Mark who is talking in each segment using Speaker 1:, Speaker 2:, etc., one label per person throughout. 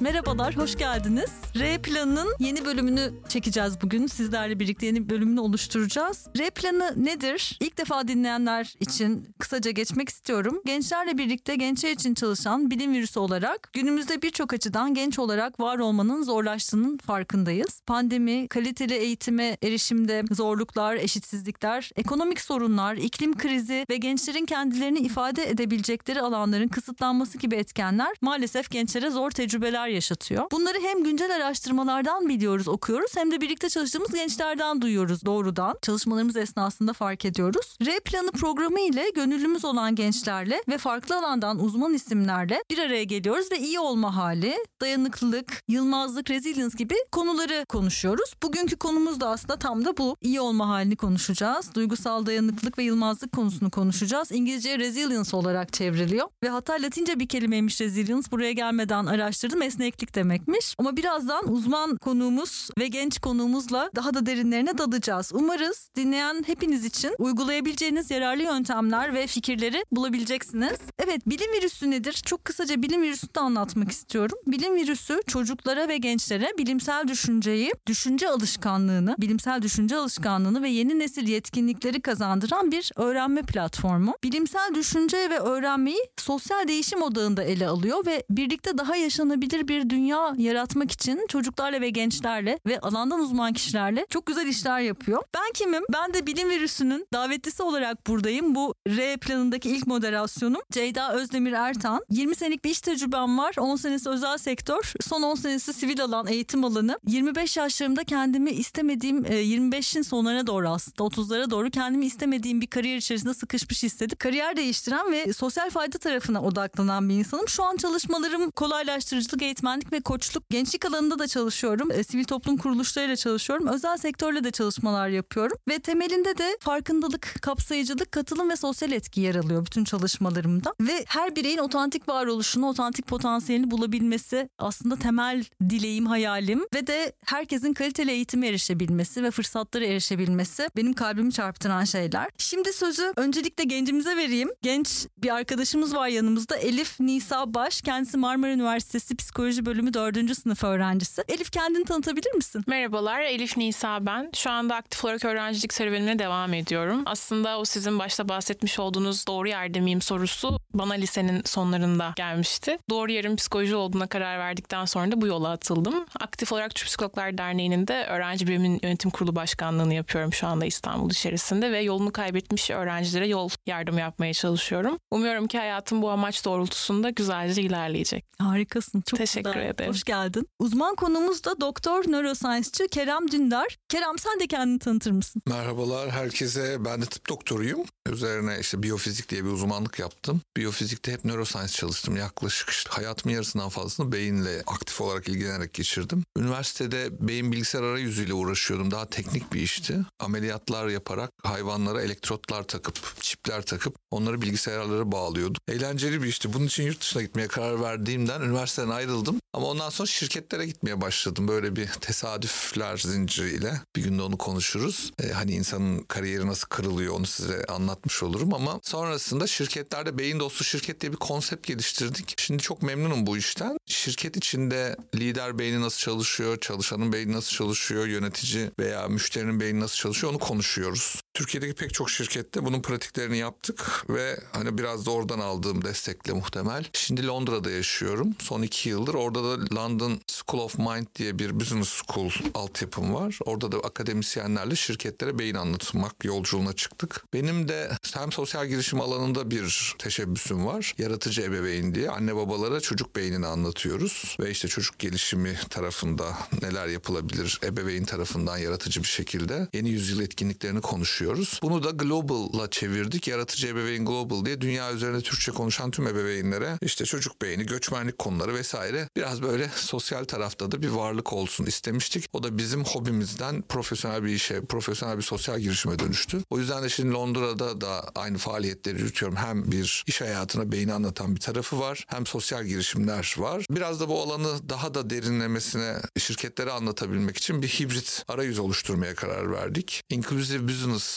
Speaker 1: Merhabalar, hoş geldiniz. R planının yeni bölümünü çekeceğiz bugün. Sizlerle birlikte yeni bölümünü oluşturacağız. R planı nedir? İlk defa dinleyenler için kısaca geçmek istiyorum. Gençlerle birlikte gençler için çalışan bilim virüsü olarak günümüzde birçok açıdan genç olarak var olmanın zorlaştığının farkındayız. Pandemi, kaliteli eğitime erişimde zorluklar, eşitsizlikler, ekonomik sorunlar, iklim krizi ve gençlerin kendilerini ifade edebilecekleri alanların kısıtlanması gibi etkenler maalesef gençlere zor tecrübeler yaşatıyor. Bunları hem güncel araştırmalardan biliyoruz, okuyoruz hem de birlikte çalıştığımız gençlerden duyuyoruz doğrudan. Çalışmalarımız esnasında fark ediyoruz. R planı programı ile gönüllümüz olan gençlerle ve farklı alandan uzman isimlerle bir araya geliyoruz ve iyi olma hali, dayanıklılık, yılmazlık, resilience gibi konuları konuşuyoruz. Bugünkü konumuz da aslında tam da bu. İyi olma halini konuşacağız. Duygusal dayanıklılık ve yılmazlık konusunu konuşacağız. İngilizce resilience olarak çevriliyor ve hatta Latince bir kelimeymiş resilience. Buraya gelmeden araştırdım. Esneklik demekmiş. Ama birazdan uzman konuğumuz ve genç konuğumuzla daha da derinlerine dalacağız. Umarız dinleyen hepiniz için uygulayabileceğiniz yararlı yöntemler ve fikirleri bulabileceksiniz. Evet bilim virüsü nedir? Çok kısaca bilim virüsünü de anlatmak istiyorum. Bilim virüsü çocuklara ve gençlere bilimsel düşünceyi, düşünce alışkanlığını, bilimsel düşünce alışkanlığını ve yeni nesil yetkinlikleri kazandıran bir öğrenme platformu. Bilimsel düşünce ve öğrenmeyi sosyal değişim odağında ele alıyor ve birlikte daha yaşanabilir bir dünya yaratmak için çocuklarla ve gençlerle ve alandan uzman kişilerle çok güzel işler yapıyor. Ben kimim? Ben de bilim virüsünün davetlisi olarak buradayım. Bu R planındaki ilk moderasyonum. Ceyda Özdemir Ertan. 20 senelik bir iş tecrübem var. 10 senesi özel sektör. Son 10 senesi sivil alan, eğitim alanı. 25 yaşlarımda kendimi istemediğim 25'in sonlarına doğru aslında 30'lara doğru kendimi istemediğim bir kariyer içerisinde sıkışmış hissedip kariyer değiştiren ve sosyal fayda tarafına odaklanan bir insanım. Şu an çalışmalarım kolaylaştırıcılık, eğitmenlik ve koçluk. Gençlik alanında da çalışıyorum. E, sivil toplum kuruluşlarıyla çalışıyorum. Özel sektörle de çalışmalar yapıyorum. Ve temelinde de farkındalık, kapsayıcılık, katılım ve sosyal etki yer alıyor bütün çalışmalarımda. Ve her bireyin otantik varoluşunu, otantik potansiyelini bulabilmesi aslında temel dileğim, hayalim. Ve de herkesin kaliteli eğitime erişebilmesi ve fırsatlara erişebilmesi benim kalbimi çarptıran şeyler. Şimdi sözü öncelikle gencimize vereyim. Genç bir arkadaşımız var yanımızda. Elif Nisa Baş. Kendisi Marmara Üniversitesi Psikoloji Bölümü 4. sınıf öğrencisi. Elif kendini tanıtabilir misin?
Speaker 2: Merhabalar, Elif Nisa ben. Şu anda aktif olarak öğrencilik serüvenime devam ediyorum. Aslında o sizin başta bahsetmiş olduğunuz doğru yerde miyim sorusu bana lisenin sonlarında gelmişti. Doğru yerin psikoloji olduğuna karar verdikten sonra da bu yola atıldım. Aktif olarak Türk Psikologlar Derneği'nin de öğrenci birimin yönetim kurulu başkanlığını yapıyorum şu anda İstanbul içerisinde ve yolunu kaybetmiş öğrencilere yol yardım yapmaya çalışıyorum. Umuyorum ki hayatım bu amaç doğrultusunda güzelce ilerleyecek.
Speaker 1: Harikasın. Çok
Speaker 2: Teşekkür ederim.
Speaker 1: Hoş geldin. Uzman konuğumuz da doktor nöroscience'çı Kerem Dündar. Kerem sen de kendini tanıtır mısın?
Speaker 3: Merhabalar herkese. Ben de tıp doktoruyum. Üzerine işte biyofizik diye bir uzmanlık yaptım. Biyofizikte hep nöroscience çalıştım. Yaklaşık işte hayatımın yarısından fazlasını beyinle aktif olarak ilgilenerek geçirdim. Üniversitede beyin bilgisayar arayüzüyle uğraşıyordum. Daha teknik bir işti. Ameliyatlar yaparak hayvanlara elektrotlar takıp, çipler takıp onları bilgisayarlara bağlıyordum. Eğlenceli bir işti. Bunun için yurt dışına gitmeye karar verdiğimden üniversiteden ayrıldım. Ama ondan sonra şirketlere gitmeye başladım. Böyle bir tesadüfler zinciriyle. Bir günde onu konuşuruz. Ee, hani insanın kariyeri nasıl kırılıyor onu size anlatmış olurum ama sonrasında şirketlerde beyin dostu şirket diye bir konsept geliştirdik. Şimdi çok memnunum bu işten. Şirket içinde lider beyni nasıl çalışıyor, çalışanın beyni nasıl çalışıyor, yönetici veya müşterinin beyni nasıl çalışıyor onu konuşuyoruz. Türkiye'deki pek çok şirkette bunun pratiklerini yaptık ve hani biraz da oradan aldığım destekle muhtemel. Şimdi Londra'da yaşıyorum. Son iki yıldır orada da London School of Mind diye bir business school altyapım var. Orada da akademisyenlerle şirketlere beyin anlatmak yolculuğuna çıktık. Benim de hem sosyal girişim alanında bir teşebbüsüm var. Yaratıcı ebeveyn diye anne babalara çocuk beynini anlatıyoruz. Ve işte çocuk gelişimi tarafında neler yapılabilir ebeveyn tarafından yaratıcı bir şekilde yeni yüzyıl etkinliklerini konuşuyoruz. Bunu da Global'la çevirdik. Yaratıcı ebeveyn Global diye dünya üzerinde Türkçe konuşan tüm ebeveynlere işte çocuk beyni, göçmenlik konuları vesaire biraz böyle sosyal tarafta da bir varlık olsun istemiştik. O da bizim hobimizden profesyonel bir işe, profesyonel bir sosyal girişime dönüştü. O yüzden de şimdi Londra'da da aynı faaliyetleri yürütüyorum. Hem bir iş hayatına beyni anlatan bir tarafı var hem sosyal girişimler var. Biraz da bu alanı daha da derinlemesine şirketlere anlatabilmek için bir hibrit arayüz oluşturmaya karar verdik. Inclusive Business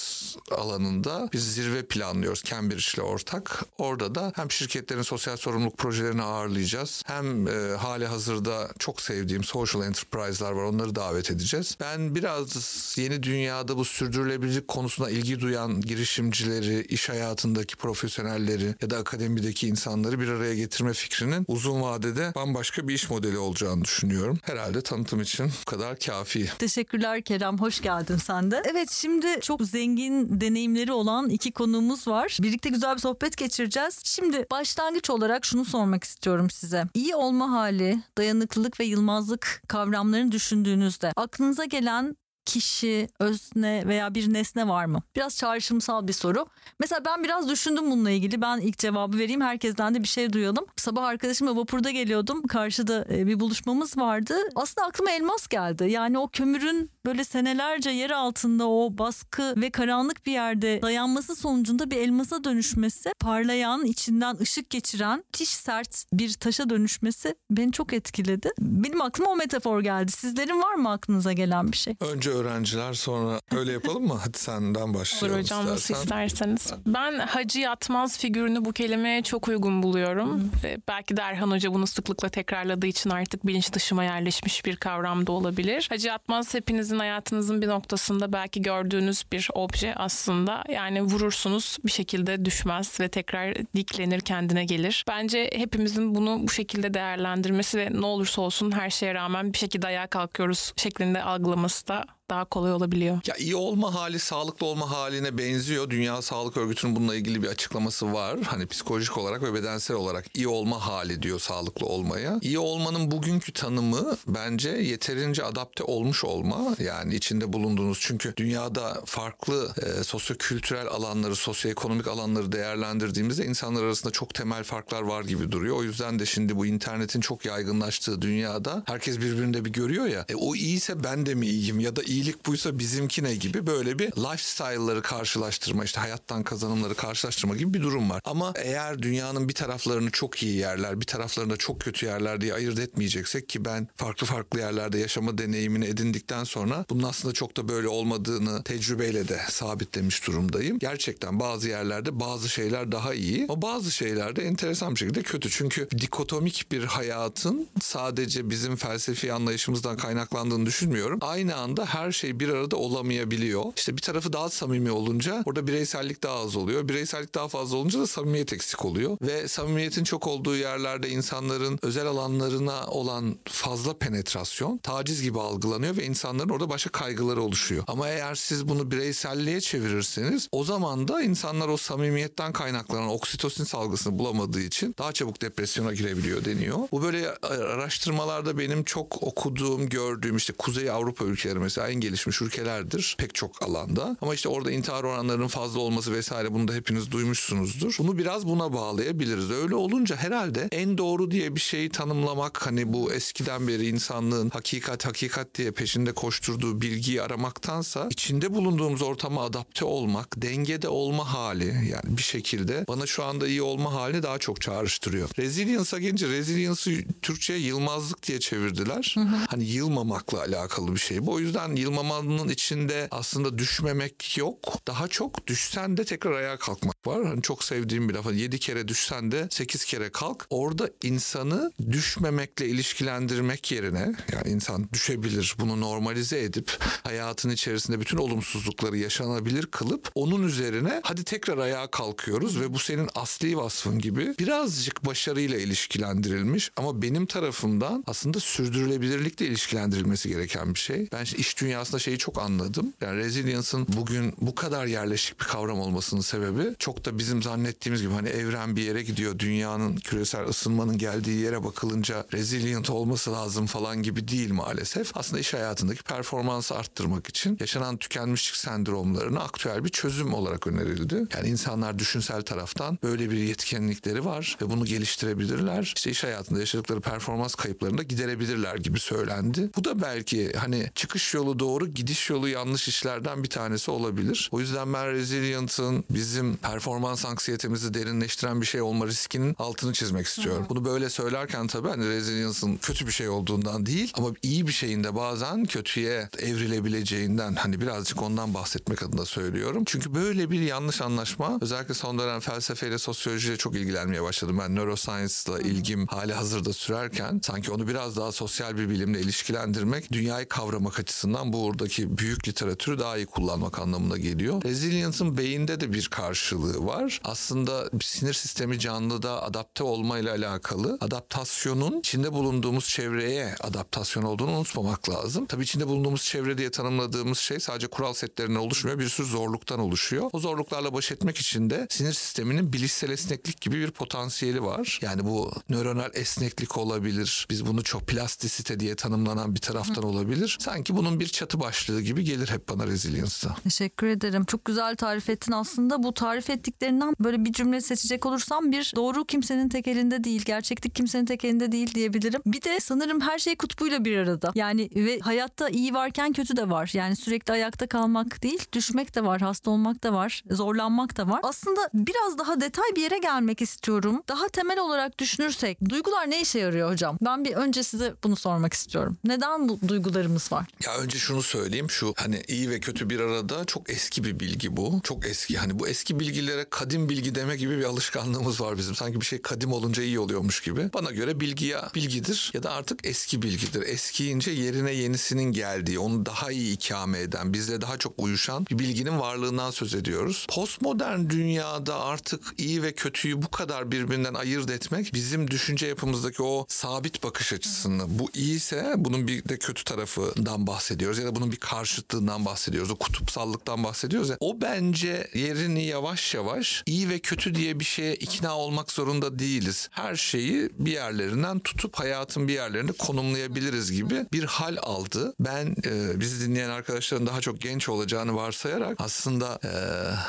Speaker 3: alanında bir zirve planlıyoruz Cambridge ile ortak. Orada da hem şirketlerin sosyal sorumluluk projelerini ağırlayacağız. Hem e, hali hazırda çok sevdiğim social enterprise'lar var onları davet edeceğiz. Ben biraz yeni dünyada bu sürdürülebilirlik konusuna ilgi duyan girişimcileri, iş hayatındaki profesyonelleri ya da akademideki insanları bir araya getirme fikrinin uzun vadede bambaşka bir iş modeli olacağını düşünüyorum. Herhalde tanıtım için bu kadar kafi.
Speaker 1: Teşekkürler Kerem. Hoş geldin sen de. Evet şimdi çok zengin deneyimleri olan iki konuğumuz var. Birlikte güzel bir sohbet geçireceğiz. Şimdi başlangıç olarak şunu sormak istiyorum size. İyi olma hali, dayanıklılık ve yılmazlık kavramlarını düşündüğünüzde aklınıza gelen kişi, özne veya bir nesne var mı? Biraz çağrışımsal bir soru. Mesela ben biraz düşündüm bununla ilgili. Ben ilk cevabı vereyim. Herkesten de bir şey duyalım. Sabah arkadaşımla vapurda geliyordum. Karşıda e, bir buluşmamız vardı. Aslında aklıma elmas geldi. Yani o kömürün böyle senelerce yer altında o baskı ve karanlık bir yerde dayanması sonucunda bir elmasa dönüşmesi, parlayan, içinden ışık geçiren, tiş sert bir taşa dönüşmesi beni çok etkiledi. Benim aklıma o metafor geldi. Sizlerin var mı aklınıza gelen bir şey?
Speaker 3: Önce öğrenciler sonra öyle yapalım mı? Hadi senden
Speaker 2: Olur
Speaker 3: başlayalım
Speaker 2: hocam nasıl
Speaker 3: istersen.
Speaker 2: isterseniz. Ben Hacı Yatmaz figürünü bu kelimeye çok uygun buluyorum. Ve belki de Erhan Hoca bunu sıklıkla tekrarladığı için artık bilinç dışıma yerleşmiş bir kavram da olabilir. Hacı Yatmaz hepinizin hayatınızın bir noktasında belki gördüğünüz bir obje aslında. Yani vurursunuz bir şekilde düşmez ve tekrar diklenir kendine gelir. Bence hepimizin bunu bu şekilde değerlendirmesi ve ne olursa olsun her şeye rağmen bir şekilde ayağa kalkıyoruz şeklinde algılaması da daha kolay olabiliyor.
Speaker 3: Ya iyi olma hali sağlıklı olma haline benziyor. Dünya Sağlık Örgütü'nün bununla ilgili bir açıklaması var. Hani psikolojik olarak ve bedensel olarak iyi olma hali diyor sağlıklı olmaya. İyi olmanın bugünkü tanımı bence yeterince adapte olmuş olma. Yani içinde bulunduğunuz çünkü dünyada farklı e, sosyokültürel alanları, sosyoekonomik alanları değerlendirdiğimizde insanlar arasında çok temel farklar var gibi duruyor. O yüzden de şimdi bu internetin çok yaygınlaştığı dünyada herkes birbirinde bir görüyor ya. E, o iyiyse ben de mi iyiyim ya da iyilik buysa bizimki ne gibi böyle bir lifestyle'ları karşılaştırma işte hayattan kazanımları karşılaştırma gibi bir durum var. Ama eğer dünyanın bir taraflarını çok iyi yerler bir taraflarını çok kötü yerler diye ayırt etmeyeceksek ki ben farklı farklı yerlerde yaşama deneyimini edindikten sonra bunun aslında çok da böyle olmadığını tecrübeyle de sabitlemiş durumdayım. Gerçekten bazı yerlerde bazı şeyler daha iyi ama bazı şeyler de enteresan bir şekilde kötü. Çünkü dikotomik bir hayatın sadece bizim felsefi anlayışımızdan kaynaklandığını düşünmüyorum. Aynı anda her şey bir arada olamayabiliyor. İşte bir tarafı daha samimi olunca orada bireysellik daha az oluyor. Bireysellik daha fazla olunca da samimiyet eksik oluyor. Ve samimiyetin çok olduğu yerlerde insanların özel alanlarına olan fazla penetrasyon taciz gibi algılanıyor ve insanların orada başka kaygıları oluşuyor. Ama eğer siz bunu bireyselliğe çevirirseniz o zaman da insanlar o samimiyetten kaynaklanan oksitosin salgısını bulamadığı için daha çabuk depresyona girebiliyor deniyor. Bu böyle araştırmalarda benim çok okuduğum, gördüğüm işte Kuzey Avrupa ülkeleri mesela en gelişmiş ülkelerdir pek çok alanda. Ama işte orada intihar oranlarının fazla olması vesaire bunu da hepiniz duymuşsunuzdur. Bunu biraz buna bağlayabiliriz. Öyle olunca herhalde en doğru diye bir şeyi tanımlamak hani bu eskiden beri insanlığın hakikat hakikat diye peşinde koşturduğu bilgiyi aramaktansa içinde bulunduğumuz ortama adapte olmak, dengede olma hali yani bir şekilde bana şu anda iyi olma halini daha çok çağrıştırıyor. Resilience'a gelince resilience'ı Türkçe'ye yılmazlık diye çevirdiler. Hani yılmamakla alakalı bir şey bu. O yüzden yılmamanın içinde aslında düşmemek yok. Daha çok düşsen de tekrar ayağa kalkmak var. Hani çok sevdiğim bir laf. Hani 7 kere düşsen de 8 kere kalk. Orada insanı düşmemekle ilişkilendirmek yerine yani insan düşebilir bunu normalize edip hayatın içerisinde bütün olumsuzlukları yaşanabilir kılıp onun üzerine hadi tekrar ayağa kalkıyoruz ve bu senin asli vasfın gibi birazcık başarıyla ilişkilendirilmiş ama benim tarafımdan aslında sürdürülebilirlikle ilişkilendirilmesi gereken bir şey. Ben işte iş dünyasında şeyi çok anladım. Yani resilience'ın bugün bu kadar yerleşik bir kavram olmasının sebebi çok da bizim zannettiğimiz gibi hani evren bir yere gidiyor. Dünyanın küresel ısınmanın geldiği yere bakılınca resilient olması lazım falan gibi değil maalesef. Aslında iş hayatındaki performansı arttırmak için yaşanan tükenmişlik sendromlarına aktüel bir çözüm olarak önerildi. Yani insanlar düşünsel taraftan böyle bir yetkinlikleri var ve bunu geliştirebilirler. İşte iş hayatında yaşadıkları performans kayıplarını da giderebilirler gibi söylendi. Bu da belki hani çıkış yolu doğru gidiş yolu yanlış işlerden bir tanesi olabilir. O yüzden ben Resilient'ın bizim performans anksiyetemizi derinleştiren bir şey olma riskinin altını çizmek istiyorum. Bunu böyle söylerken tabii hani resilience'ın kötü bir şey olduğundan değil ama iyi bir şeyin de bazen kötüye evrilebileceğinden hani birazcık ondan bahsetmek adına söylüyorum. Çünkü böyle bir yanlış anlaşma özellikle son dönem felsefeyle sosyolojiyle çok ilgilenmeye başladım. Ben neuroscience'la ilgim hali hazırda sürerken sanki onu biraz daha sosyal bir bilimle ilişkilendirmek dünyayı kavramak açısından buradaki büyük literatürü daha iyi kullanmak anlamına geliyor. Resilience'ın beyinde de bir karşılığı var. Aslında sinir sistemi canlıda adapte olmayla alakalı adaptasyonun içinde bulunduğumuz çevreye adaptasyon olduğunu unutmamak lazım. Tabii içinde bulunduğumuz çevre diye tanımladığımız şey sadece kural setlerinden oluşmuyor. Bir sürü zorluktan oluşuyor. O zorluklarla baş etmek için de sinir sisteminin bilişsel esneklik gibi bir potansiyeli var. Yani bu nöronal esneklik olabilir. Biz bunu çok plastisite diye tanımlanan bir taraftan olabilir. Sanki bunun bir çatı başlığı gibi gelir hep bana resilience'da.
Speaker 1: Teşekkür ederim. Çok güzel tarif ettin aslında. Bu tarif ettiklerinden böyle bir cümle seçecek olursam bir doğru kimsenin tek elinde değil, gerçeklik kimsenin tek elinde değil diyebilirim. Bir de sanırım her şey kutbuyla bir arada. Yani ve hayatta iyi varken kötü de var. Yani sürekli ayakta kalmak değil, düşmek de var, hasta olmak da var, zorlanmak da var. Aslında biraz daha detay bir yere gelmek istiyorum. Daha temel olarak düşünürsek duygular ne işe yarıyor hocam? Ben bir önce size bunu sormak istiyorum. Neden bu duygularımız var?
Speaker 3: Ya önce şunu söyleyeyim şu hani iyi ve kötü bir arada çok eski bir bilgi bu. Çok eski hani bu eski bilgilere kadim bilgi deme gibi bir alışkanlığımız var bizim. Sanki bir şey kadim olunca iyi oluyormuş gibi. Bana göre bilgi ya bilgidir ya da artık eski bilgidir. Eskiyince yerine yenisinin geldiği, onu daha iyi ikame eden, bizle daha çok uyuşan bir bilginin varlığından söz ediyoruz. Postmodern dünyada artık iyi ve kötüyü bu kadar birbirinden ayırt etmek bizim düşünce yapımızdaki o sabit bakış açısını. Bu iyiyse bunun bir de kötü tarafından bahsediyoruz ya da bunun bir karşıtlığından bahsediyoruz. O kutupsallıktan bahsediyoruz ya. O bence yerini yavaş yavaş iyi ve kötü diye bir şeye ikna olmak zorunda değiliz. Her şeyi bir yerlerinden tutup hayatın bir yerlerine konumlayabiliriz gibi bir hal aldı. Ben e, bizi dinleyen arkadaşların daha çok genç olacağını varsayarak aslında e,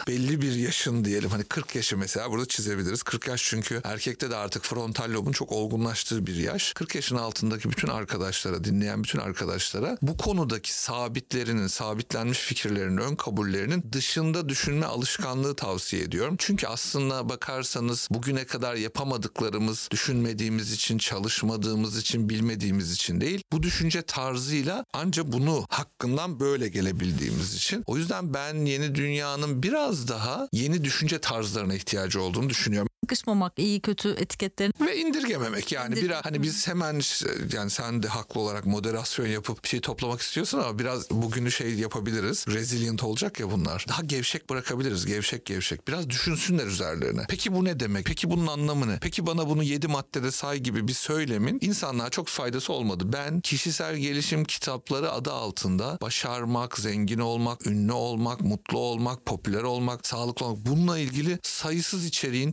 Speaker 3: belli bir yaşın diyelim hani 40 yaşı mesela burada çizebiliriz. 40 yaş çünkü erkekte de artık frontal lobun çok olgunlaştığı bir yaş. 40 yaşın altındaki bütün arkadaşlara, dinleyen bütün arkadaşlara bu konudaki sabitlerinin, sabitlenmiş fikirlerinin, ön kabullerinin dışında düşünme alışkanlığı tavsiye ediyorum. Çünkü aslında bakarsanız bugüne kadar yapamadıklarımız düşünmediğimiz için, çalışmadığımız için, bilmediğimiz için değil. Bu düşünce tarzıyla ancak bunu hakkından böyle gelebildiğimiz için. O yüzden ben yeni dünyanın biraz daha yeni düşünce tarzlarına ihtiyacı olduğunu düşünüyorum
Speaker 1: sıkışmamak iyi kötü etiketlerin
Speaker 3: ve indirgememek yani
Speaker 1: İndir-
Speaker 3: biraz hani biz hemen yani sen de haklı olarak moderasyon yapıp bir şey toplamak istiyorsun ama biraz bugünü şey yapabiliriz. Resilient olacak ya bunlar. Daha gevşek bırakabiliriz. Gevşek gevşek. Biraz düşünsünler üzerlerine. Peki bu ne demek? Peki bunun anlamı ne? Peki bana bunu 7 maddede say gibi bir söylemin insanlığa çok faydası olmadı. Ben kişisel gelişim kitapları adı altında başarmak, zengin olmak, ünlü olmak, mutlu olmak, popüler olmak, sağlıklı olmak bununla ilgili sayısız içeriğin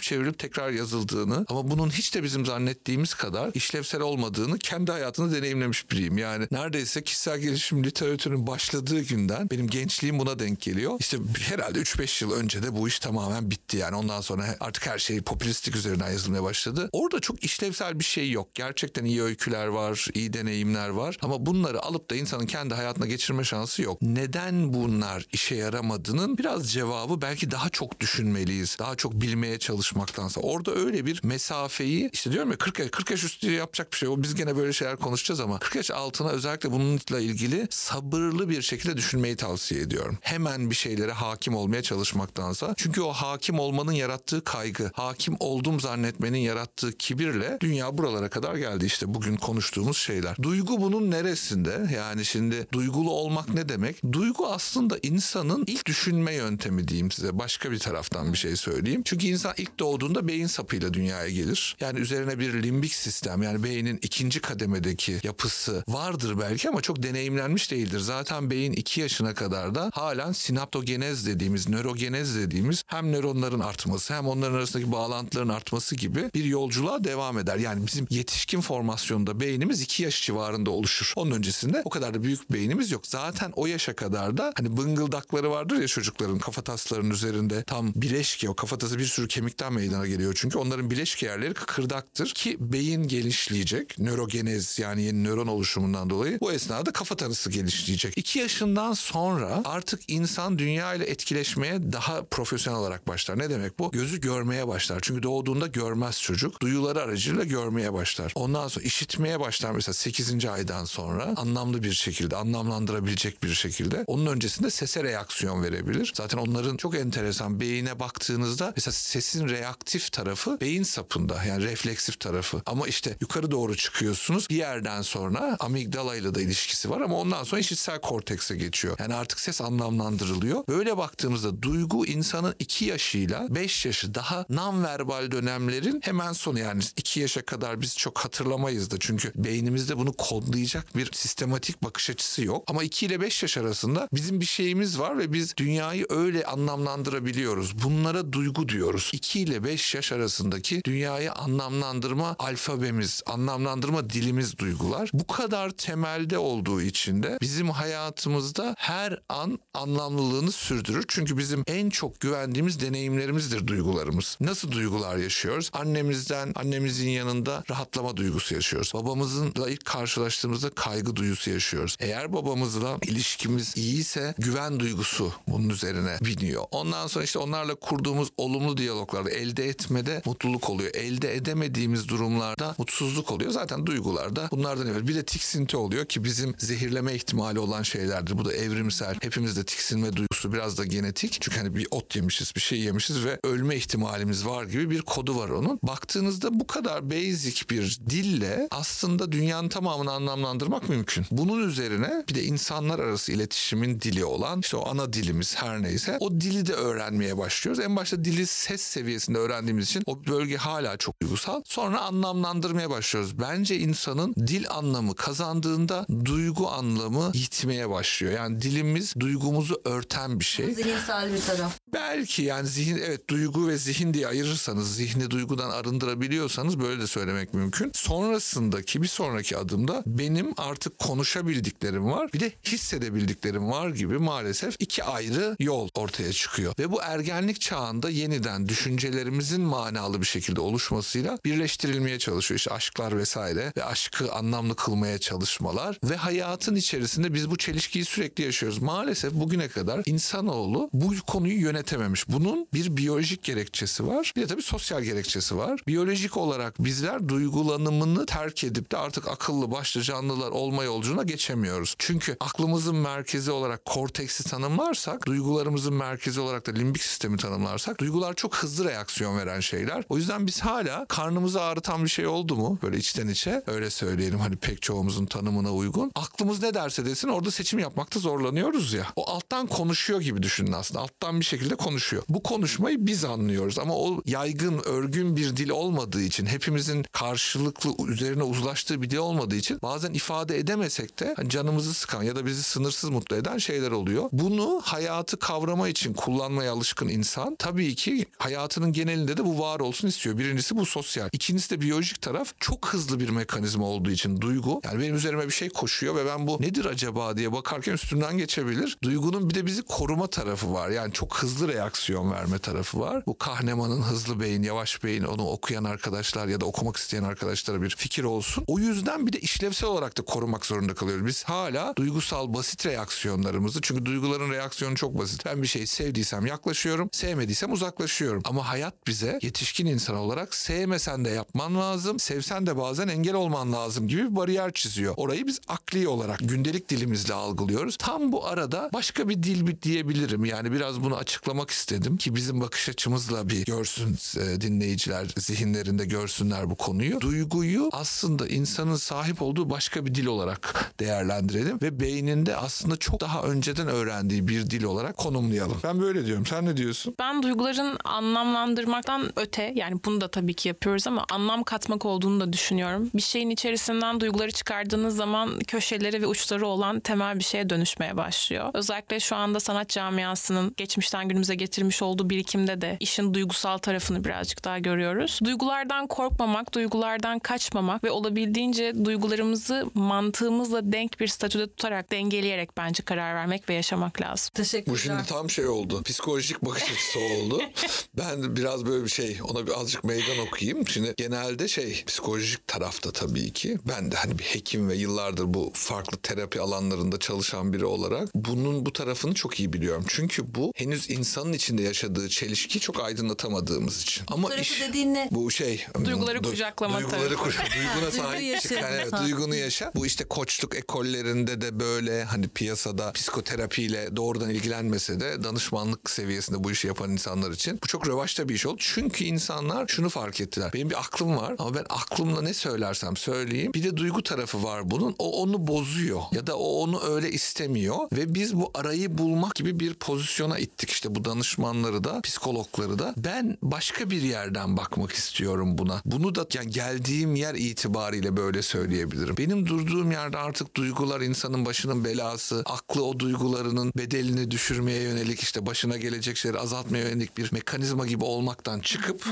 Speaker 3: çevrilip çevrilip tekrar yazıldığını ama bunun hiç de bizim zannettiğimiz kadar işlevsel olmadığını kendi hayatında deneyimlemiş biriyim. Yani neredeyse kişisel gelişim literatürünün başladığı günden benim gençliğim buna denk geliyor. İşte herhalde 3-5 yıl önce de bu iş tamamen bitti yani. Ondan sonra artık her şey popülistik üzerinden yazılmaya başladı. Orada çok işlevsel bir şey yok. Gerçekten iyi öyküler var, iyi deneyimler var ama bunları alıp da insanın kendi hayatına geçirme şansı yok. Neden bunlar işe yaramadığının biraz cevabı belki daha çok düşünmeliyiz. Daha çok bilmeye çalışmaktansa. Orada öyle bir mesafeyi işte diyorum ya 40 yaş, 40 yaş üstü yapacak bir şey. O biz gene böyle şeyler konuşacağız ama 40 yaş altına özellikle bununla ilgili sabırlı bir şekilde düşünmeyi tavsiye ediyorum. Hemen bir şeylere hakim olmaya çalışmaktansa. Çünkü o hakim olmanın yarattığı kaygı, hakim oldum zannetmenin yarattığı kibirle dünya buralara kadar geldi işte bugün konuştuğumuz şeyler. Duygu bunun neresinde? Yani şimdi duygulu olmak ne demek? Duygu aslında insanın ilk düşünme yöntemi diyeyim size. Başka bir taraftan bir şey söyleyeyim. Çünkü insan ilk doğduğunda beyin sapıyla dünyaya gelir. Yani üzerine bir limbik sistem yani beynin ikinci kademedeki yapısı vardır belki ama çok deneyimlenmiş değildir. Zaten beyin 2 yaşına kadar da halen sinaptogenez dediğimiz, nörogenez dediğimiz hem nöronların artması hem onların arasındaki bağlantıların artması gibi bir yolculuğa devam eder. Yani bizim yetişkin formasyonunda beynimiz 2 yaş civarında oluşur. Onun öncesinde o kadar da büyük beynimiz yok. Zaten o yaşa kadar da hani bıngıldakları vardır ya çocukların kafataslarının üzerinde tam bileşke o kafatası bir sürü kemik hareketten meydana geliyor çünkü onların bileşik yerleri kıkırdaktır ki beyin genişleyecek. Nörogenez yani yeni nöron oluşumundan dolayı bu esnada kafa tanısı genişleyecek. 2 yaşından sonra artık insan dünya ile etkileşmeye daha profesyonel olarak başlar. Ne demek bu? Gözü görmeye başlar. Çünkü doğduğunda görmez çocuk. Duyuları aracılığıyla görmeye başlar. Ondan sonra işitmeye başlar mesela 8. aydan sonra anlamlı bir şekilde, anlamlandırabilecek bir şekilde. Onun öncesinde sese reaksiyon verebilir. Zaten onların çok enteresan beyine baktığınızda mesela sesin reaktif tarafı beyin sapında yani refleksif tarafı. Ama işte yukarı doğru çıkıyorsunuz. Bir yerden sonra amigdala ile de ilişkisi var ama ondan sonra işitsel kortekse geçiyor. Yani artık ses anlamlandırılıyor. Böyle baktığımızda duygu insanın 2 yaşıyla 5 yaşı daha non-verbal dönemlerin hemen sonu yani 2 yaşa kadar biz çok hatırlamayız da çünkü beynimizde bunu kodlayacak bir sistematik bakış açısı yok. Ama 2 ile 5 yaş arasında bizim bir şeyimiz var ve biz dünyayı öyle anlamlandırabiliyoruz. Bunlara duygu diyoruz. 2 ile 5 yaş arasındaki dünyayı anlamlandırma alfabemiz, anlamlandırma dilimiz duygular. Bu kadar temelde olduğu için de bizim hayatımızda her an anlamlılığını sürdürür. Çünkü bizim en çok güvendiğimiz deneyimlerimizdir duygularımız. Nasıl duygular yaşıyoruz? Annemizden, annemizin yanında rahatlama duygusu yaşıyoruz. Babamızla ilk karşılaştığımızda kaygı duygusu yaşıyoruz. Eğer babamızla ilişkimiz iyiyse güven duygusu bunun üzerine biniyor. Ondan sonra işte onlarla kurduğumuz olumlu diyaloglarda elde etmede mutluluk oluyor. Elde edemediğimiz durumlarda mutsuzluk oluyor. Zaten duygularda bunlardan evet. Bir de tiksinti oluyor ki bizim zehirleme ihtimali olan şeylerdir. Bu da evrimsel. Hepimizde tiksinme duygusu biraz da genetik. Çünkü hani bir ot yemişiz, bir şey yemişiz ve ölme ihtimalimiz var gibi bir kodu var onun. Baktığınızda bu kadar basic bir dille aslında dünyanın tamamını anlamlandırmak mümkün. Bunun üzerine bir de insanlar arası iletişimin dili olan işte o ana dilimiz her neyse o dili de öğrenmeye başlıyoruz. En başta dili ses seviyesinde öğrendiğimiz için o bölge hala çok duygusal. Sonra anlamlandırmaya başlıyoruz. Bence insanın dil anlamı kazandığında duygu anlamı yitmeye başlıyor. Yani dilimiz duygumuzu örten bir şey.
Speaker 1: Zihinsel bir taraf.
Speaker 3: Belki yani zihin evet duygu ve zihin diye ayırırsanız zihni duygudan arındırabiliyorsanız böyle de söylemek mümkün. Sonrasındaki bir sonraki adımda benim artık konuşabildiklerim var bir de hissedebildiklerim var gibi maalesef iki ayrı yol ortaya çıkıyor. Ve bu ergenlik çağında yeniden düşüncelerimizin manalı bir şekilde oluşmasıyla birleştirilmeye çalışıyor. İşte aşklar vesaire ve aşkı anlamlı kılmaya çalışmalar ve hayatın içerisinde biz bu çelişkiyi sürekli yaşıyoruz. Maalesef bugüne kadar insanoğlu bu konuyu yönetememiş. Bunun bir biyolojik gerekçesi var. Bir de tabii sosyal gerekçesi var. Biyolojik olarak bizler duygulanımını terk edip de artık akıllı başlı canlılar olma yolculuğuna geçemiyoruz. Çünkü aklımızın merkezi olarak korteksi tanımlarsak, duygularımızın merkezi olarak da limbik sistemi tanımlarsak, duygular çok hızlı reaksiyon veren şeyler. O yüzden biz hala karnımızı ağrıtan bir şey oldu mu böyle içten içe öyle söyleyelim hani pek çoğumuzun tanımına uygun. Aklımız ne derse desin orada seçim yapmakta zorlanıyoruz ya. O alttan konuşuyor gibi düşünün aslında. Alttan bir şekilde konuşuyor. Bu konuşmayı biz anlıyoruz ama o yaygın, örgün bir dil olmadığı için hepimizin karşılıklı üzerine uzlaştığı bir dil olmadığı için bazen ifade edemesek de hani canımızı sıkan ya da bizi sınırsız mutlu eden şeyler oluyor. Bunu hayatı kavrama için kullanmaya alışkın insan tabii ki hayatının genelinde de bu var olsun istiyor. Birincisi bu sosyal. İkincisi de biyolojik taraf çok hızlı bir mekanizma olduğu için duygu. Yani benim üzerime bir şey koşuyor ve ben bu nedir acaba diye bakarken üstünden geçebilir. Duygunun bir de bizi koruma tarafı var. Yani çok hızlı reaksiyon verme tarafı var. Bu Kahneman'ın hızlı beyin, yavaş beyin onu okuyan arkadaşlar ya da okumak isteyen arkadaşlara bir fikir olsun. O yüzden bir de işlevsel olarak da korumak zorunda kalıyoruz. Biz hala duygusal basit reaksiyonlarımızı çünkü duyguların reaksiyonu çok basit. Ben bir şeyi sevdiysem yaklaşıyorum, sevmediysem uzaklaşıyorum. Ama hayat bize yetişkin insan olarak sevmesen de yapman lazım, sevsen de bazen engel olman lazım gibi bir bariyer çiziyor. Orayı biz akli olarak gündelik dilimizle algılıyoruz. Tam bu arada başka bir dil diyebilirim. Yani biraz bunu açıklamak istedim ki bizim bakış açımızla bir görsün e, dinleyiciler zihinlerinde görsünler bu konuyu. Duyguyu aslında insanın sahip olduğu başka bir dil olarak değerlendirelim ve beyninde aslında çok daha önceden öğrendiği bir dil olarak konumlayalım. Ben böyle diyorum. Sen ne diyorsun?
Speaker 2: Ben duyguların anlamlandırmaktan öte yani bunu da tabii ki yapıyoruz ama anlam katmak olduğunu da düşünüyorum. Bir şeyin içerisinden duyguları çıkardığınız zaman köşeleri ve uçları olan temel bir şeye dönüşmeye başlıyor. Özellikle şu anda sanat camiasının geçmişten günümüze getirmiş olduğu birikimde de işin duygusal tarafını birazcık daha görüyoruz. Duygulardan korkmamak, duygulardan kaçmamak ve olabildiğince duygularımızı mantığımızla denk bir statüde tutarak, dengeleyerek bence karar vermek ve yaşamak lazım.
Speaker 1: Teşekkürler.
Speaker 3: Bu şimdi tam şey oldu. Psikolojik bakış açısı oldu. ben biraz böyle bir şey ona bir azıcık meydan okuyayım. Şimdi genelde şey psikolojik tarafta tabii ki. Ben de hani bir hekim ve yıllardır bu farklı terapi alanlarında çalışan biri olarak bunun bu tarafını çok iyi biliyorum. Çünkü bu henüz insanın içinde yaşadığı çelişki çok aydınlatamadığımız için. Ama
Speaker 1: Tarafı
Speaker 3: iş
Speaker 1: dediğin ne?
Speaker 3: bu şey
Speaker 2: Duyguları
Speaker 3: du-
Speaker 2: kucaklama
Speaker 3: duyguları kuca- duyguna
Speaker 1: Duygu
Speaker 3: sahip çık. Yani evet, duygunu yaşa. Bu işte koçluk ekollerinde de böyle hani piyasada psikoterapiyle doğrudan ilgilenmese de danışmanlık seviyesinde bu işi yapan insanlar için bu çok revaçta bir iş oldu. Çünkü insanlar şunu fark ettiler. Benim bir aklım var ama ben aklımla ne söylersem söyleyeyim bir de duygu tarafı var bunun. O onu bozuyor ya da o onu öyle istemiyor ve biz bu arayı bulmak gibi bir pozisyona ittik işte bu danışmanları da psikologları da. Ben başka bir yerden bakmak istiyorum buna. Bunu da yani geldiğim yer itibariyle böyle söyleyebilirim. Benim durduğum yerde artık duygular insanın başının belası, aklı o duygularının bedelini düşürmeye yönelik işte başına gelecek şeyleri azaltmaya yönelik bir mekanizma gibi olmaktan çıkıp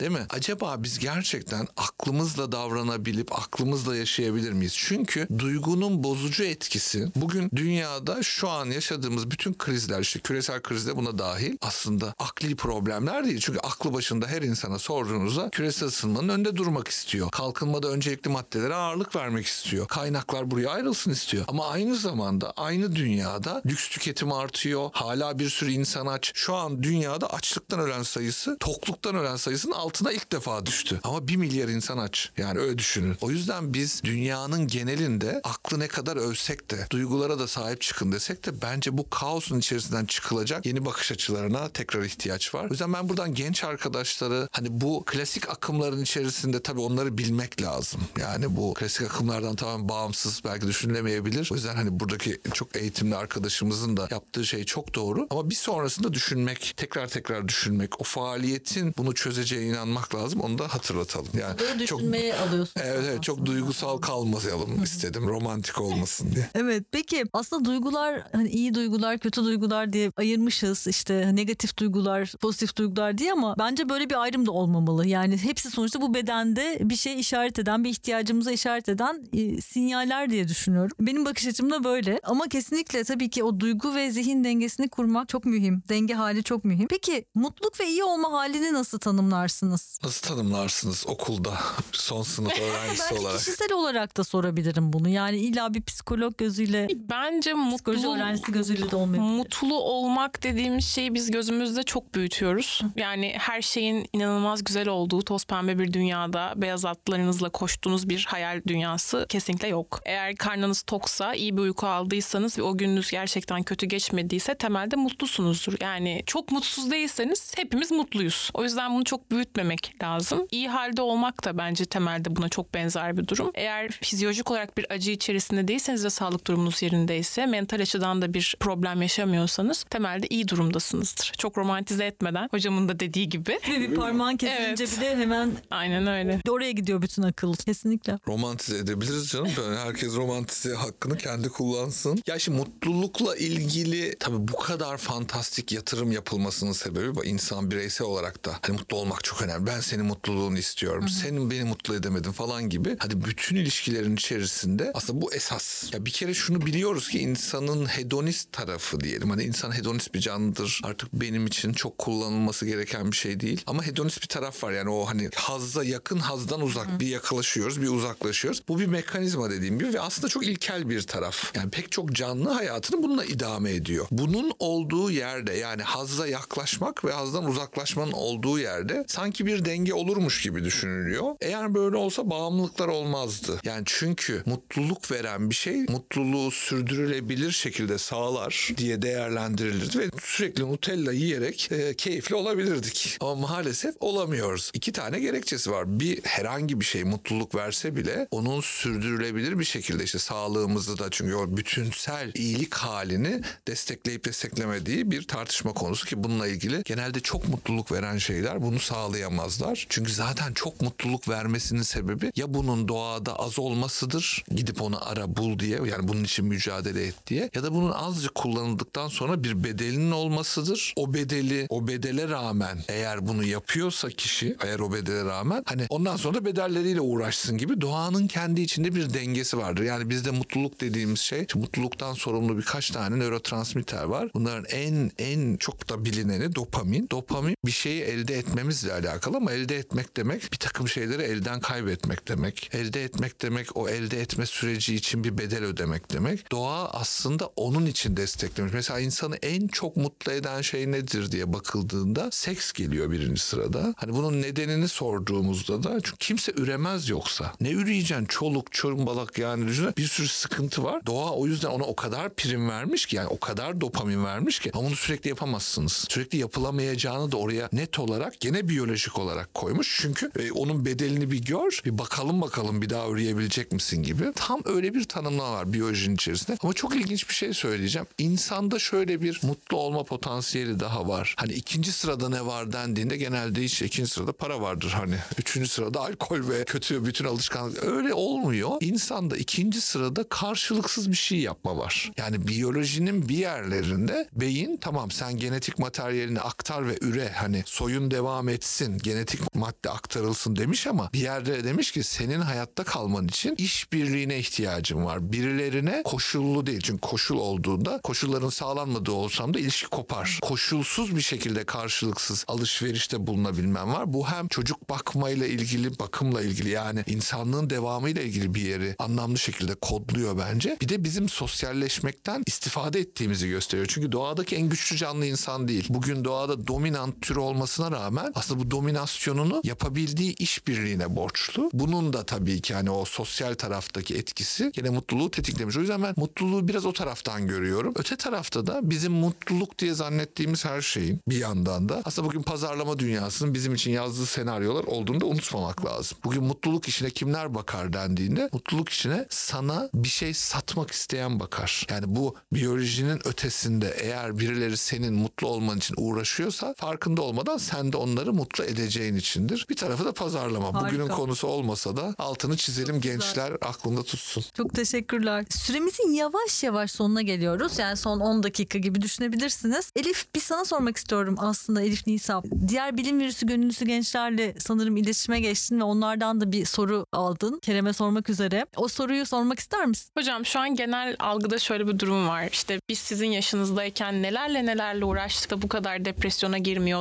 Speaker 3: değil mi? Acaba biz gerçekten aklımızla davranabilip aklımızla yaşayabilir miyiz? Çünkü duygunun bozucu etkisi bugün dünyada şu an yaşadığımız bütün krizler işte küresel krizde buna dahil aslında akli problemler değil. Çünkü aklı başında her insana sorduğunuzda küresel ısınmanın önünde durmak istiyor. Kalkınmada öncelikli maddelere ağırlık vermek istiyor. Kaynaklar buraya ayrılsın istiyor. Ama aynı zamanda aynı dünyada lüks tüketim artıyor. Hala bir sürü insan aç. Şu an dünyada açlıktan ölen sayısı tokluktan ölen sayısının altına ilk defa düştü. Ama bir milyar insan aç. Yani öyle düşünün. O yüzden biz dünyanın genelinde aklı ne kadar övsek de duygulara da sahip çıkın desek de bence bu kaosun içerisinden çıkılacak yeni bakış açılarına tekrar ihtiyaç var. O yüzden ben buradan genç arkadaşları hani bu klasik akımların içerisinde tabii onları bilmek lazım. Yani bu klasik akımlardan tamamen bağımsız belki düşünülemeyebilir. O yüzden hani buradaki çok eğitimli arkadaşımızın da yaptığı şey çok doğru. Ama bir sonrasında düşünmek, tekrar tekrar düşünmek, o faaliyetin bunu çözeceğine inanmak lazım. Onu da hatırlatalım. Yani
Speaker 1: Böyle
Speaker 3: çok
Speaker 1: düşünmeye alıyorsun.
Speaker 3: Evet evet çok duygusal kalmayalım istedim. Romantik olmasın diye.
Speaker 1: Evet peki aslında duygular hani iyi duygular kötü duygular diye ayırmışız işte negatif duygular pozitif duygular diye ama bence böyle bir ayrım da olmamalı. Yani hepsi sonuçta bu bedende bir şey işaret eden bir ihtiyacımıza işaret eden e, sinyaller diye düşünüyorum. Benim bakış açım da böyle ama kesinlikle tabii ki o duygu ve zihin dengesini kurmak çok mühim. Denge hali çok mühim. Peki mutluluk ve iyi olma halini nasıl tanımlarsınız?
Speaker 3: Nasıl tanımlarsınız okulda son sınıf öğrencisi
Speaker 1: Belki
Speaker 3: olarak?
Speaker 1: kişisel olarak da sorabilirim bunu. Yani illa bir psikolog gözüyle
Speaker 2: Bence
Speaker 1: psikoloji
Speaker 2: mutlu
Speaker 1: öğrencisi gözüyle de olmayabilir.
Speaker 2: Mutlu olmak dediğimiz şeyi biz gözümüzde çok büyütüyoruz. Yani her şeyin inanılmaz güzel olduğu toz pembe bir dünyada beyaz atlarınızla koştuğunuz bir hayal dünyası kesinlikle yok. Eğer karnınız toksa, iyi bir uyku aldıysanız ve o gününüz gerçekten kötü geçmediyse temelde mutlusunuzdur. Yani çok mutsuz değilseniz hepimiz mutluyuz. O yüzden bunu çok büyütmemek lazım. İyi halde olmak da bence temelde buna çok benzer bir durum. Eğer fizyolojik olarak bir acı içerisinde değilseniz ve sağlık durumunuz yerindeyse, mental açıdan da bir problem yaşamıyorsanız temelde iyi durumdasınızdır. Çok romantize etmeden hocamın da dediği gibi.
Speaker 1: Ve bir parmağın kesilince
Speaker 2: Evet.
Speaker 1: bile hemen
Speaker 2: Aynen öyle.
Speaker 1: oraya gidiyor bütün akıl. Kesinlikle.
Speaker 3: Romantize edebiliriz canım. Böyle herkes romantize hakkını kendi kullansın. Ya şimdi mutlulukla ilgili tabii bu kadar fantastik yatırım yapılmasının sebebi bu. insan bireysel olarak da hani mutlu olmak çok önemli. Ben senin mutluluğunu istiyorum. Senin beni mutlu edemedin falan gibi. Hadi bütün ilişkilerin içerisinde aslında bu esas. Ya bir kere şunu biliyoruz ki insanın hedonist tarafı diyelim. Hani insan hedonist bir canlıdır. Artık benim için çok kullanılması gereken bir şey değil. Ama hedonist bir taraf var. Yani o hani hazza yakın hazdan uzak bir yaklaşıyoruz bir uzaklaşıyoruz. Bu bir mekanizma dediğim gibi ve aslında çok ilkel bir taraf. Yani pek çok canlı hayatını bununla idame ediyor. Bunun olduğu yerde yani hazza yaklaşmak ve hazdan uzaklaşmanın olduğu yerde sanki bir denge olurmuş gibi düşünülüyor. Eğer böyle olsa bağımlılıklar olmazdı. Yani çünkü mutluluk veren bir şey mutluluğu sürdürülebilir şekilde sağlar diye değerlendirilirdi ve sürekli Nutella yiyerek e, keyifli olabilirdik. Ama maalesef olamıyoruz. İki tane gerekçesi var. Bir herhangi bir şey mutluluk verse bile onun sürdürülebilir bir şekilde işte sağlığımızı da çünkü o bütünsel iyilik halini destekleyip desteklemediği bir tartışma konusu ki bununla ilgili genelde çok mutluluk veren şeyler bunu sağlayamazlar. Çünkü zaten çok mutluluk vermesinin sebebi ya bunun doğada az olmasıdır gidip onu ara bul diye yani bunun için mücadele et diye ya da bunun azıcık kullanıldığı kazanıldıktan sonra bir bedelinin olmasıdır. O bedeli o bedele rağmen eğer bunu yapıyorsa kişi eğer o bedele rağmen hani ondan sonra da bedelleriyle uğraşsın gibi doğanın kendi içinde bir dengesi vardır. Yani bizde mutluluk dediğimiz şey mutluluktan sorumlu birkaç tane nörotransmitter var. Bunların en en çok da bilineni dopamin. Dopamin bir şeyi elde etmemizle alakalı ama elde etmek demek bir takım şeyleri elden kaybetmek demek. Elde etmek demek o elde etme süreci için bir bedel ödemek demek. Doğa aslında onun için desteklemiş. Mesela insanı en çok mutlu eden şey nedir diye bakıldığında seks geliyor birinci sırada. Hani bunun nedenini sorduğumuzda da çünkü kimse üremez yoksa. Ne üreyeceksin? Çoluk, çorumbalak yani düşünün. Bir sürü sıkıntı var. Doğa o yüzden ona o kadar prim vermiş ki yani o kadar dopamin vermiş ki ama bunu sürekli yapamazsınız. Sürekli yapılamayacağını da oraya net olarak gene biyolojik olarak koymuş. Çünkü e, onun bedelini bir gör. Bir bakalım bakalım bir daha üreyebilecek misin gibi. Tam öyle bir tanımlama var biyolojinin içerisinde. Ama çok ilginç bir şey söyleyeceğim. İnsanda şöyle bir mutlu olma potansiyeli daha var. Hani ikinci sırada ne var dendiğinde genelde hiç ikinci sırada para vardır hani. Üçüncü sırada alkol ve kötü bütün alışkanlık. Öyle olmuyor. İnsanda ikinci sırada karşılıksız bir şey yapma var. Yani biyolojinin bir yerlerinde beyin tamam sen genetik materyalini aktar ve üre hani soyun devam etsin genetik madde aktarılsın demiş ama bir yerde demiş ki senin hayatta kalman için işbirliğine ihtiyacın var. Birilerine koşullu değil. Çünkü koşul olduğunda koşulların sağlanmadığı olsam da ilişki kopar. Koşulsuz bir şekilde karşılıksız alışverişte bulunabilmem var. Bu hem çocuk bakmayla ilgili, bakımla ilgili yani insanlığın devamıyla ilgili bir yeri anlamlı şekilde kodluyor bence. Bir de bizim sosyalleşmekten istifade ettiğimizi gösteriyor. Çünkü doğadaki en güçlü canlı insan değil. Bugün doğada dominant tür olmasına rağmen aslında bu dominasyonunu yapabildiği işbirliğine borçlu. Bunun da tabii ki hani o sosyal taraftaki etkisi gene mutluluğu tetiklemiş. O yüzden ben mutluluğu biraz o taraftan görüyorum. Öte tarafta da bizim mutluluk diye zannettiğimiz her şeyin bir yandan da aslında bugün pazarlama dünyasının bizim için yazdığı senaryolar olduğunu da unutmamak lazım. Bugün mutluluk işine kimler bakar dendiğinde mutluluk işine sana bir şey satmak isteyen bakar. Yani bu biyolojinin ötesinde eğer birileri senin mutlu olman için uğraşıyorsa farkında olmadan sen de onları mutlu edeceğin içindir. Bir tarafı da pazarlama.
Speaker 1: Harika.
Speaker 3: Bugünün konusu olmasa da altını çizelim
Speaker 1: Çok güzel.
Speaker 3: gençler aklında tutsun.
Speaker 1: Çok teşekkürler. Süremizin yavaş yavaş sonuna geliyoruz. Yani son 10 dakika gibi düşünebilirsiniz. Elif bir sana sormak istiyorum aslında Elif Nisa. Diğer bilim virüsü gönüllüsü gençlerle sanırım iletişime geçtin ve onlardan da bir soru aldın. Kerem'e sormak üzere. O soruyu sormak ister misin?
Speaker 2: Hocam şu an genel algıda şöyle bir durum var. İşte biz sizin yaşınızdayken nelerle nelerle uğraştık da bu kadar depresyona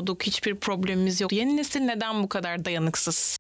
Speaker 2: girmiyorduk. Hiçbir problemimiz yok. Yeni nesil neden bu kadar dayanıksız?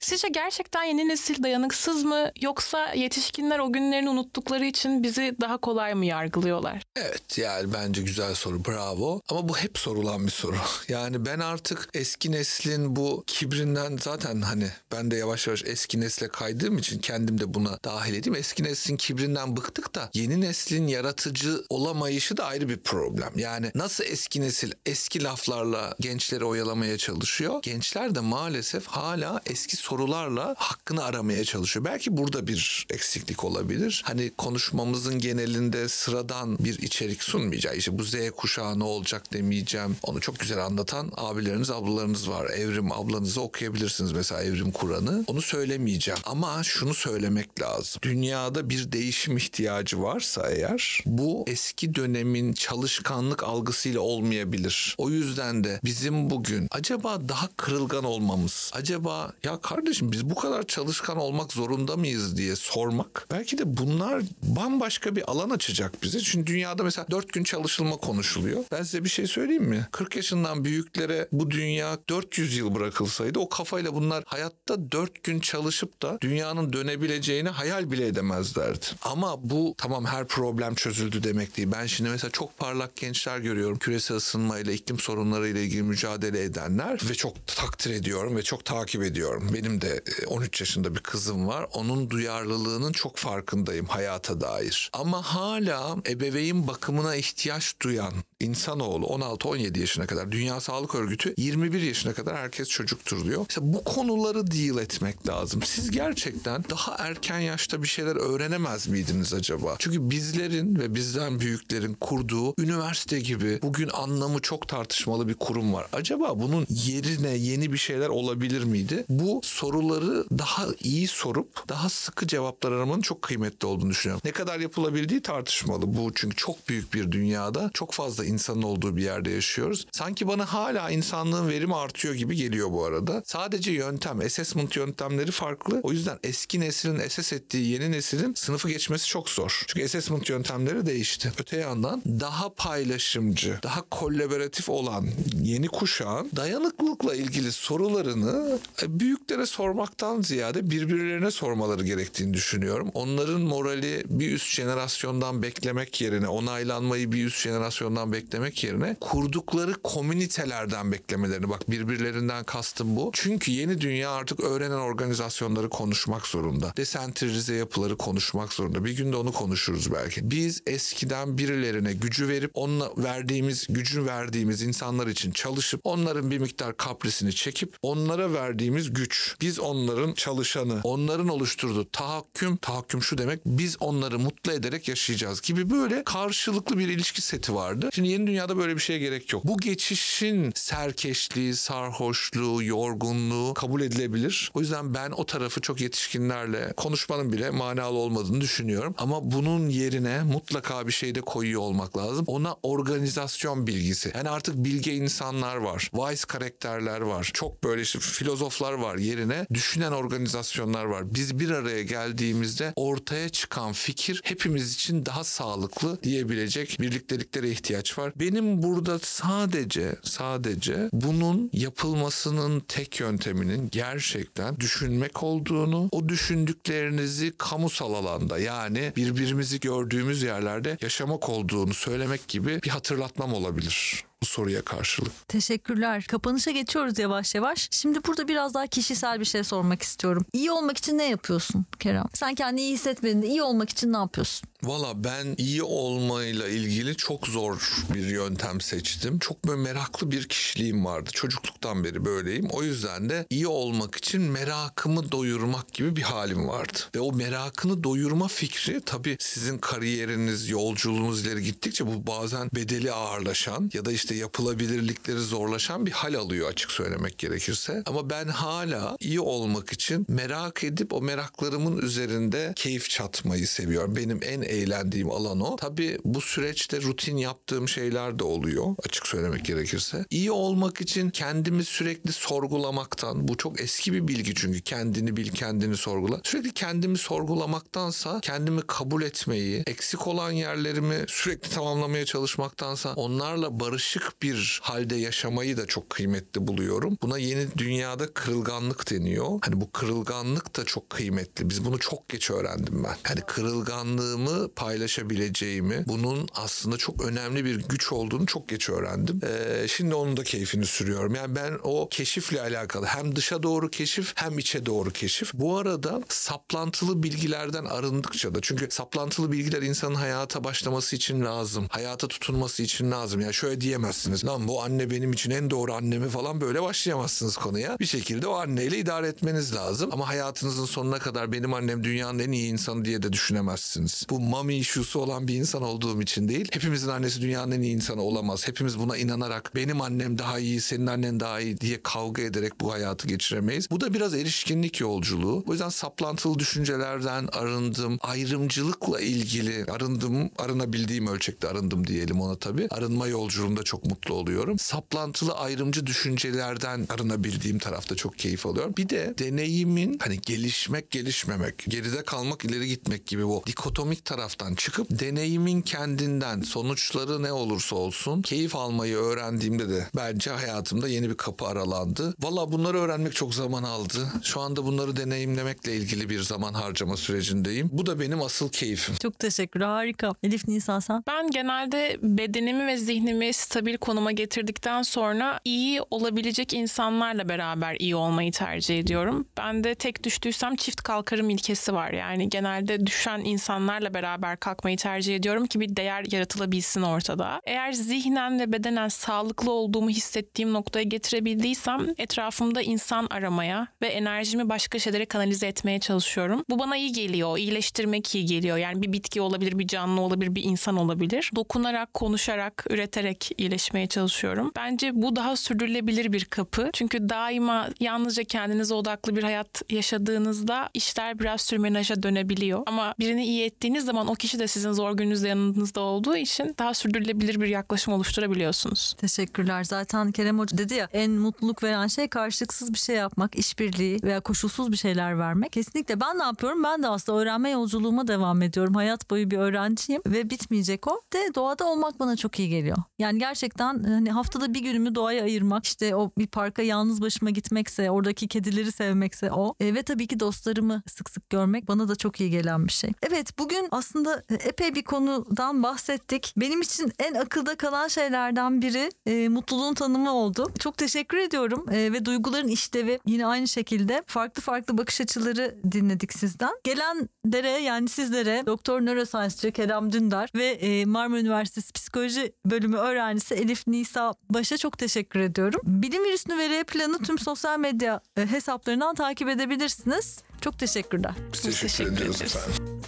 Speaker 2: Sizce gerçekten yeni nesil dayanıksız mı yoksa yetişkinler o günlerini unuttukları için bizi daha kolay mı yargılıyorlar?
Speaker 3: Evet yani bence güzel soru bravo ama bu hep sorulan bir soru. Yani ben artık eski neslin bu kibrinden zaten hani ben de yavaş yavaş eski nesle kaydığım için kendim de buna dahil edeyim. Eski neslin kibrinden bıktık da yeni neslin yaratıcı olamayışı da ayrı bir problem. Yani nasıl eski nesil eski laflarla gençleri oyalamaya çalışıyor. Gençler de maalesef hala eski sorularla hakkını aramaya çalışıyor. Belki burada bir eksiklik olabilir. Hani konuşmamızın genelinde sıradan bir içerik sunmayacağız. İşte bu Z kuşağı ne olacak demeyeceğim. Onu çok güzel anlatan abileriniz, ablalarınız var. Evrim ablanızı okuyabilirsiniz mesela Evrim Kur'an'ı. Onu söylemeyeceğim. Ama şunu söylemek lazım. Dünyada bir değişim ihtiyacı varsa eğer bu eski dönemin çalışkanlık algısıyla olmayabilir. O yüzden de bizim bugün acaba daha kırılgan olmamız, acaba ya kardeşim biz bu kadar çalışkan olmak zorunda mıyız diye sormak belki de bunlar bambaşka bir alan açacak bize. Çünkü dünyada mesela dört gün çalışılma konuşuluyor. Ben size bir şey söyleyeyim mi? 40 yaşından büyüklere bu dünya 400 yıl bırakılsaydı o kafayla bunlar hayatta dört gün çalışıp da dünyanın dönebileceğini hayal bile edemezlerdi. Ama bu tamam her problem çözüldü demek değil. Ben şimdi mesela çok parlak gençler görüyorum. Küresel ısınmayla, iklim sorunlarıyla ilgili mücadele edenler ve çok takdir ediyorum ve çok takip ediyorum. Benim de e, 13 yaşında bir kızım var. Onun duyarlılığının çok farkındayım hayata dair. Ama hala ebeveyn bakımına ihtiyaç duyan insanoğlu 16-17 yaşına kadar Dünya Sağlık Örgütü 21 yaşına kadar herkes çocuktur diyor. İşte bu konuları deal etmek lazım. Siz gerçekten daha erken yaşta bir şeyler öğrenemez miydiniz acaba? Çünkü bizlerin ve bizden büyüklerin kurduğu üniversite gibi bugün anlamı çok tartışmalı bir kurum var. Acaba bunun yerine yeni bir şeyler olabilir miydi? Bu soruları daha iyi sorup daha sıkı cevaplar aramanın çok kıymetli olduğunu düşünüyorum. Ne kadar yapılabildiği tartışmalı. Bu çünkü çok büyük bir dünyada çok fazla insanın olduğu bir yerde yaşıyoruz. Sanki bana hala insanlığın verimi artıyor gibi geliyor bu arada. Sadece yöntem, assessment yöntemleri farklı. O yüzden eski neslin SS ettiği yeni neslin sınıfı geçmesi çok zor. Çünkü assessment yöntemleri değişti. Öte yandan daha paylaşımcı, daha kolaboratif olan yeni kuşağın dayanıklılıkla ilgili sorularını e, büyüklere sormaktan ziyade birbirlerine sormaları gerektiğini düşünüyorum. Onların morali bir üst jenerasyondan beklemek yerine, onaylanmayı bir üst jenerasyondan beklemek yerine kurdukları komünitelerden beklemelerini bak birbirlerinden kastım bu. Çünkü yeni dünya artık öğrenen organizasyonları konuşmak zorunda. Desentralize yapıları konuşmak zorunda. Bir günde onu konuşuruz belki. Biz eskiden birilerine gücü verip onunla verdiğimiz, gücü verdiğimiz insanlar için çalışıp onların bir miktar kaprisini çekip onlara verdiğimiz güç. Biz onların çalışanı, onların oluşturduğu tahakküm, tahakküm şu demek biz onları mutlu ederek yaşayacağız gibi böyle karşılıklı bir ilişki seti vardı. Şimdi yeni dünyada böyle bir şeye gerek yok. Bu geçişin serkeşliği, sarhoşluğu, yorgunluğu kabul edilebilir. O yüzden ben o tarafı çok yetişkinlerle konuşmanın bile manalı olmadığını düşünüyorum. Ama bunun yerine mutlaka bir şey de koyuyor olmak lazım. Ona organizasyon bilgisi. Yani artık bilge insanlar var. Wise karakterler var. Çok böyle işte filozoflar var yerine düşünen organizasyonlar var. Biz bir araya geldiğimizde ortaya çıkan fikir hepimiz için daha sağlıklı diyebilecek birlikteliklere ihtiyaç var. Benim burada sadece sadece bunun yapılmasının tek yönteminin gerçekten düşünmek olduğunu, o düşündüklerinizi kamusal alanda yani birbirimizi gördüğümüz yerlerde yaşamak olduğunu söylemek gibi bir hatırlatmam olabilir bu soruya karşılık.
Speaker 1: Teşekkürler. Kapanışa geçiyoruz yavaş yavaş. Şimdi burada biraz daha kişisel bir şey sormak istiyorum. İyi olmak için ne yapıyorsun Kerem? Sen kendini iyi hissetmediğinde iyi olmak için ne yapıyorsun?
Speaker 3: Valla ben iyi olmayla ilgili çok zor bir yöntem seçtim. Çok böyle meraklı bir kişiliğim vardı. Çocukluktan beri böyleyim. O yüzden de iyi olmak için merakımı doyurmak gibi bir halim vardı. Ve o merakını doyurma fikri tabii sizin kariyeriniz, yolculuğunuz ileri gittikçe bu bazen bedeli ağırlaşan ya da işte yapılabilirlikleri zorlaşan bir hal alıyor açık söylemek gerekirse. Ama ben hala iyi olmak için merak edip o meraklarımın üzerinde keyif çatmayı seviyorum. Benim en eğlendiğim alan o. Tabii bu süreçte rutin yaptığım şeyler de oluyor açık söylemek gerekirse. İyi olmak için kendimi sürekli sorgulamaktan bu çok eski bir bilgi çünkü kendini bil kendini sorgula. Sürekli kendimi sorgulamaktansa kendimi kabul etmeyi, eksik olan yerlerimi sürekli tamamlamaya çalışmaktansa onlarla barışık bir halde yaşamayı da çok kıymetli buluyorum. Buna yeni dünyada kırılganlık deniyor. Hani bu kırılganlık da çok kıymetli. Biz bunu çok geç öğrendim ben. Hani kırılganlığımı paylaşabileceğimi, bunun aslında çok önemli bir güç olduğunu çok geç öğrendim. Ee, şimdi onun da keyfini sürüyorum. Yani ben o keşifle alakalı hem dışa doğru keşif hem içe doğru keşif. Bu arada saplantılı bilgilerden arındıkça da çünkü saplantılı bilgiler insanın hayata başlaması için lazım. Hayata tutunması için lazım. Yani şöyle diyemezsiniz. Lan bu anne benim için en doğru annemi falan böyle başlayamazsınız konuya. Bir şekilde o anneyle idare etmeniz lazım. Ama hayatınızın sonuna kadar benim annem dünyanın en iyi insanı diye de düşünemezsiniz. Bu mami issue'su olan bir insan olduğum için değil. Hepimizin annesi dünyanın en iyi insanı olamaz. Hepimiz buna inanarak benim annem daha iyi, senin annen daha iyi diye kavga ederek bu hayatı geçiremeyiz. Bu da biraz erişkinlik yolculuğu. O yüzden saplantılı düşüncelerden arındım. Ayrımcılıkla ilgili arındım, arınabildiğim ölçekte arındım diyelim ona tabii. Arınma yolculuğunda çok mutlu oluyorum. Saplantılı ayrımcı düşüncelerden arınabildiğim tarafta çok keyif alıyorum. Bir de deneyimin hani gelişmek gelişmemek, geride kalmak ileri gitmek gibi bu dikotomik taraftan çıkıp deneyimin kendinden sonuçları ne olursa olsun keyif almayı öğrendiğimde de bence hayatımda yeni bir kapı aralandı. Valla bunları öğrenmek çok zaman aldı. Şu anda bunları deneyimlemekle ilgili bir zaman harcama sürecindeyim. Bu da benim asıl keyfim.
Speaker 1: Çok teşekkür harika. Elif Nisan sen?
Speaker 2: Ben genelde bedenimi ve zihnimi stabil konuma getirdikten sonra iyi olabilecek insanlarla beraber iyi olmayı tercih ediyorum. Ben de tek düştüysem çift kalkarım ilkesi var. Yani genelde düşen insanlarla beraber beraber kalkmayı tercih ediyorum ki bir değer yaratılabilsin ortada. Eğer zihnen ve bedenen sağlıklı olduğumu hissettiğim noktaya getirebildiysem etrafımda insan aramaya ve enerjimi başka şeylere kanalize etmeye çalışıyorum. Bu bana iyi geliyor. iyileştirmek iyi geliyor. Yani bir bitki olabilir, bir canlı olabilir, bir insan olabilir. Dokunarak, konuşarak, üreterek iyileşmeye çalışıyorum. Bence bu daha sürdürülebilir bir kapı. Çünkü daima yalnızca kendinize odaklı bir hayat yaşadığınızda işler biraz sürmenaja dönebiliyor. Ama birini iyi ettiğiniz zaman o kişi de sizin zor gününüzde yanınızda olduğu için daha sürdürülebilir bir yaklaşım oluşturabiliyorsunuz.
Speaker 1: Teşekkürler. Zaten Kerem Hoca dedi ya en mutluluk veren şey karşılıksız bir şey yapmak, işbirliği veya koşulsuz bir şeyler vermek. Kesinlikle ben ne yapıyorum? Ben de aslında öğrenme yolculuğuma devam ediyorum. Hayat boyu bir öğrenciyim ve bitmeyecek o. De doğada olmak bana çok iyi geliyor. Yani gerçekten hani haftada bir günümü doğaya ayırmak, işte o bir parka yalnız başıma gitmekse, oradaki kedileri sevmekse o. E, ve tabii ki dostlarımı sık sık görmek bana da çok iyi gelen bir şey. Evet bugün aslında epey bir konudan bahsettik. Benim için en akılda kalan şeylerden biri e, mutluluğun tanımı oldu. Çok teşekkür ediyorum e, ve duyguların işlevi yine aynı şekilde farklı farklı bakış açıları dinledik sizden. Gelenlere yani sizlere Doktor Neuroscience'cı Kerem Dündar ve e, Marmara Üniversitesi Psikoloji Bölümü öğrencisi Elif Nisa Baş'a çok teşekkür ediyorum. Bilim Virüsünü ve R Planı tüm sosyal medya e, hesaplarından takip edebilirsiniz. Çok teşekkürler.
Speaker 3: Biz teşekkür,
Speaker 2: teşekkür
Speaker 3: ediyoruz efendim.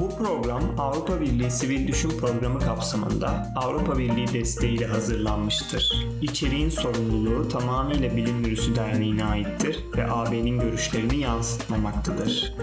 Speaker 4: Bu program Avrupa Birliği Sivil Düşün Programı kapsamında Avrupa Birliği desteğiyle hazırlanmıştır. İçeriğin sorumluluğu tamamıyla Bilim Virüsü Derneği'ne aittir ve AB'nin görüşlerini yansıtmamaktadır.